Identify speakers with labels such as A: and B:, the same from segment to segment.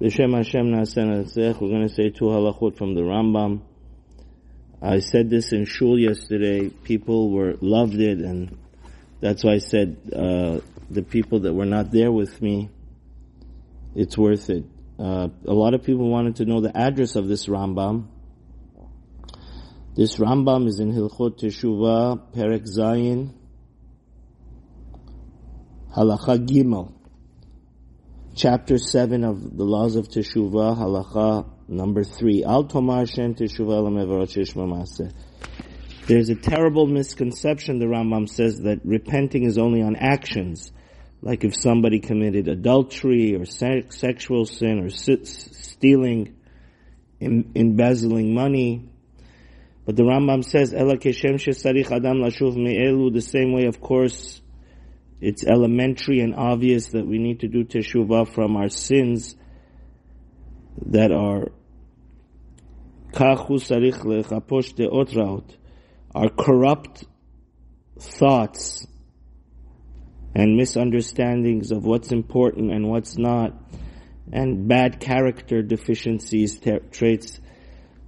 A: B'Shem Hashem Nasen We're going to say two halachot from the Rambam. I said this in shul yesterday. People were loved it, and that's why I said uh, the people that were not there with me, it's worth it. Uh, a lot of people wanted to know the address of this Rambam. This Rambam is in Hilchot Teshuvah, Perek Zayin, Halacha Gimel chapter 7 of the laws of Teshuvah, halacha number 3. Al tomar shen teshuvah There's a terrible misconception, the Rambam says, that repenting is only on actions. Like if somebody committed adultery or se- sexual sin or stealing, em- embezzling money. But the Rambam says, Ela keshem adam lashuv me'elu, the same way, of course, it's elementary and obvious that we need to do teshuvah from our sins that are our corrupt thoughts and misunderstandings of what's important and what's not, and bad character deficiencies, traits.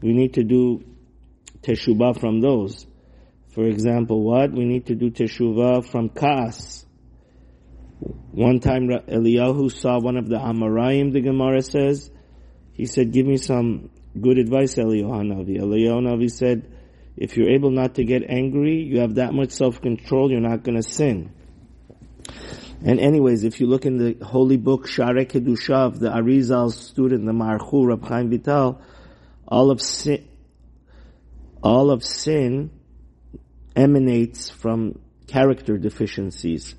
A: We need to do teshuvah from those. For example, what? We need to do teshuvah from kas. One time Eliyahu saw one of the Amoraim, the Gemara says, he said, give me some good advice, Eliyahu Navi. Eliyahu Navi said, if you're able not to get angry, you have that much self-control, you're not going to sin. And anyways, if you look in the holy book Sharei Kedushah, the Arizal student, the Marchu, Rab Chaim Vital, all of sin, all of sin emanates from character deficiencies.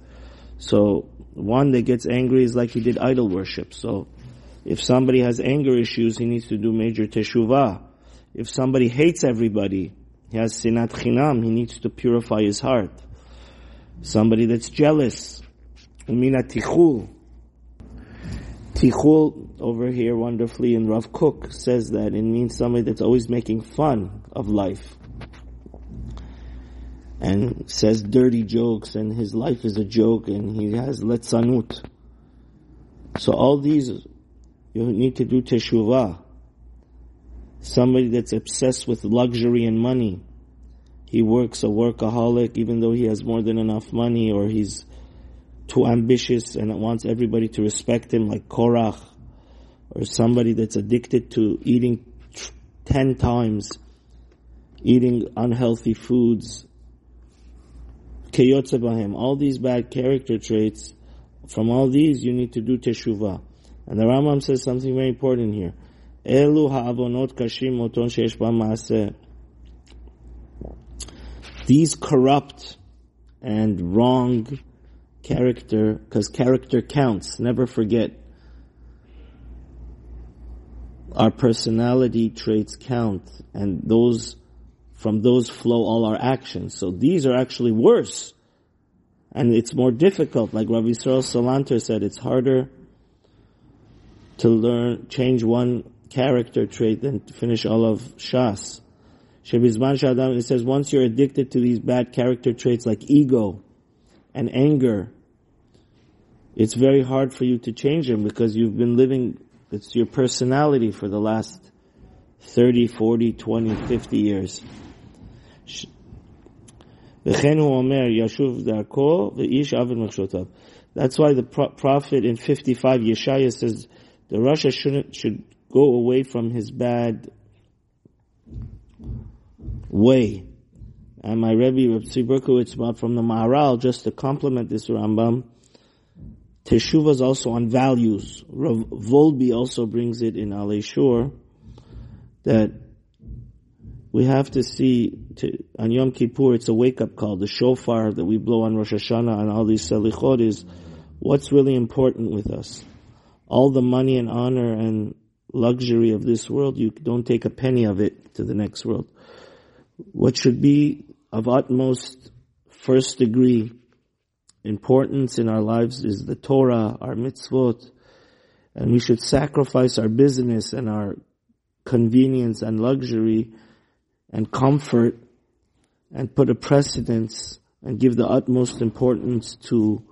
A: So one that gets angry is like he did idol worship. So if somebody has anger issues, he needs to do major teshuvah. If somebody hates everybody, he has sinat chinam, he needs to purify his heart. Somebody that's jealous, umina tichul. Tichul over here wonderfully in Rav Kook says that it means somebody that's always making fun of life and says dirty jokes and his life is a joke and he has letzanut. So all these, you need to do teshuvah. Somebody that's obsessed with luxury and money. He works a workaholic even though he has more than enough money or he's too ambitious and wants everybody to respect him like Korach or somebody that's addicted to eating ten times, eating unhealthy foods, Keyotze All these bad character traits, from all these you need to do teshuvah. And the Rambam says something very important here. Elu ha'avonot kashim moton sheesh maaseh. These corrupt and wrong character, because character counts, never forget. Our personality traits count, and those from those flow all our actions. So these are actually worse. And it's more difficult. Like Rabbi Yisrael Salanter said, it's harder to learn, change one character trait than to finish all of Shas. Shebizman Shadam, it says once you're addicted to these bad character traits like ego and anger, it's very hard for you to change them because you've been living, it's your personality for the last 30, 40, 20, 50 years. That's why the prophet in 55 Yeshaya says the Rasha shouldn't, should go away from his bad way. And my Rebbe, Reb Berkowitz, from the Maharal, just to complement this Rambam, Teshuvah is also on values. Rav Wolbe also brings it in Alei Shur that we have to see to, on Yom Kippur, it's a wake up call. The shofar that we blow on Rosh Hashanah and all these selichot is what's really important with us. All the money and honor and luxury of this world, you don't take a penny of it to the next world. What should be of utmost first degree importance in our lives is the Torah, our mitzvot, and we should sacrifice our business and our convenience and luxury and comfort and put a precedence and give the utmost importance to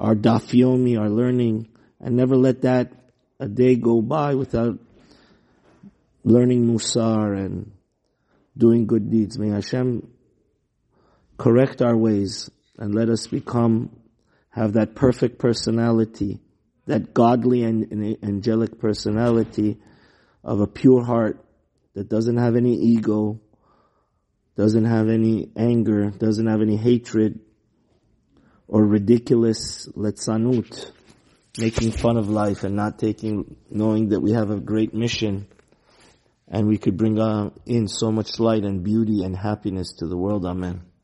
A: our dafyomi, our learning, and never let that a day go by without learning Musar and doing good deeds. May Hashem correct our ways and let us become, have that perfect personality, that godly and angelic personality of a pure heart that doesn't have any ego, doesn't have any anger, doesn't have any hatred, or ridiculous letzanut, making fun of life and not taking, knowing that we have a great mission and we could bring uh, in so much light and beauty and happiness to the world. Amen.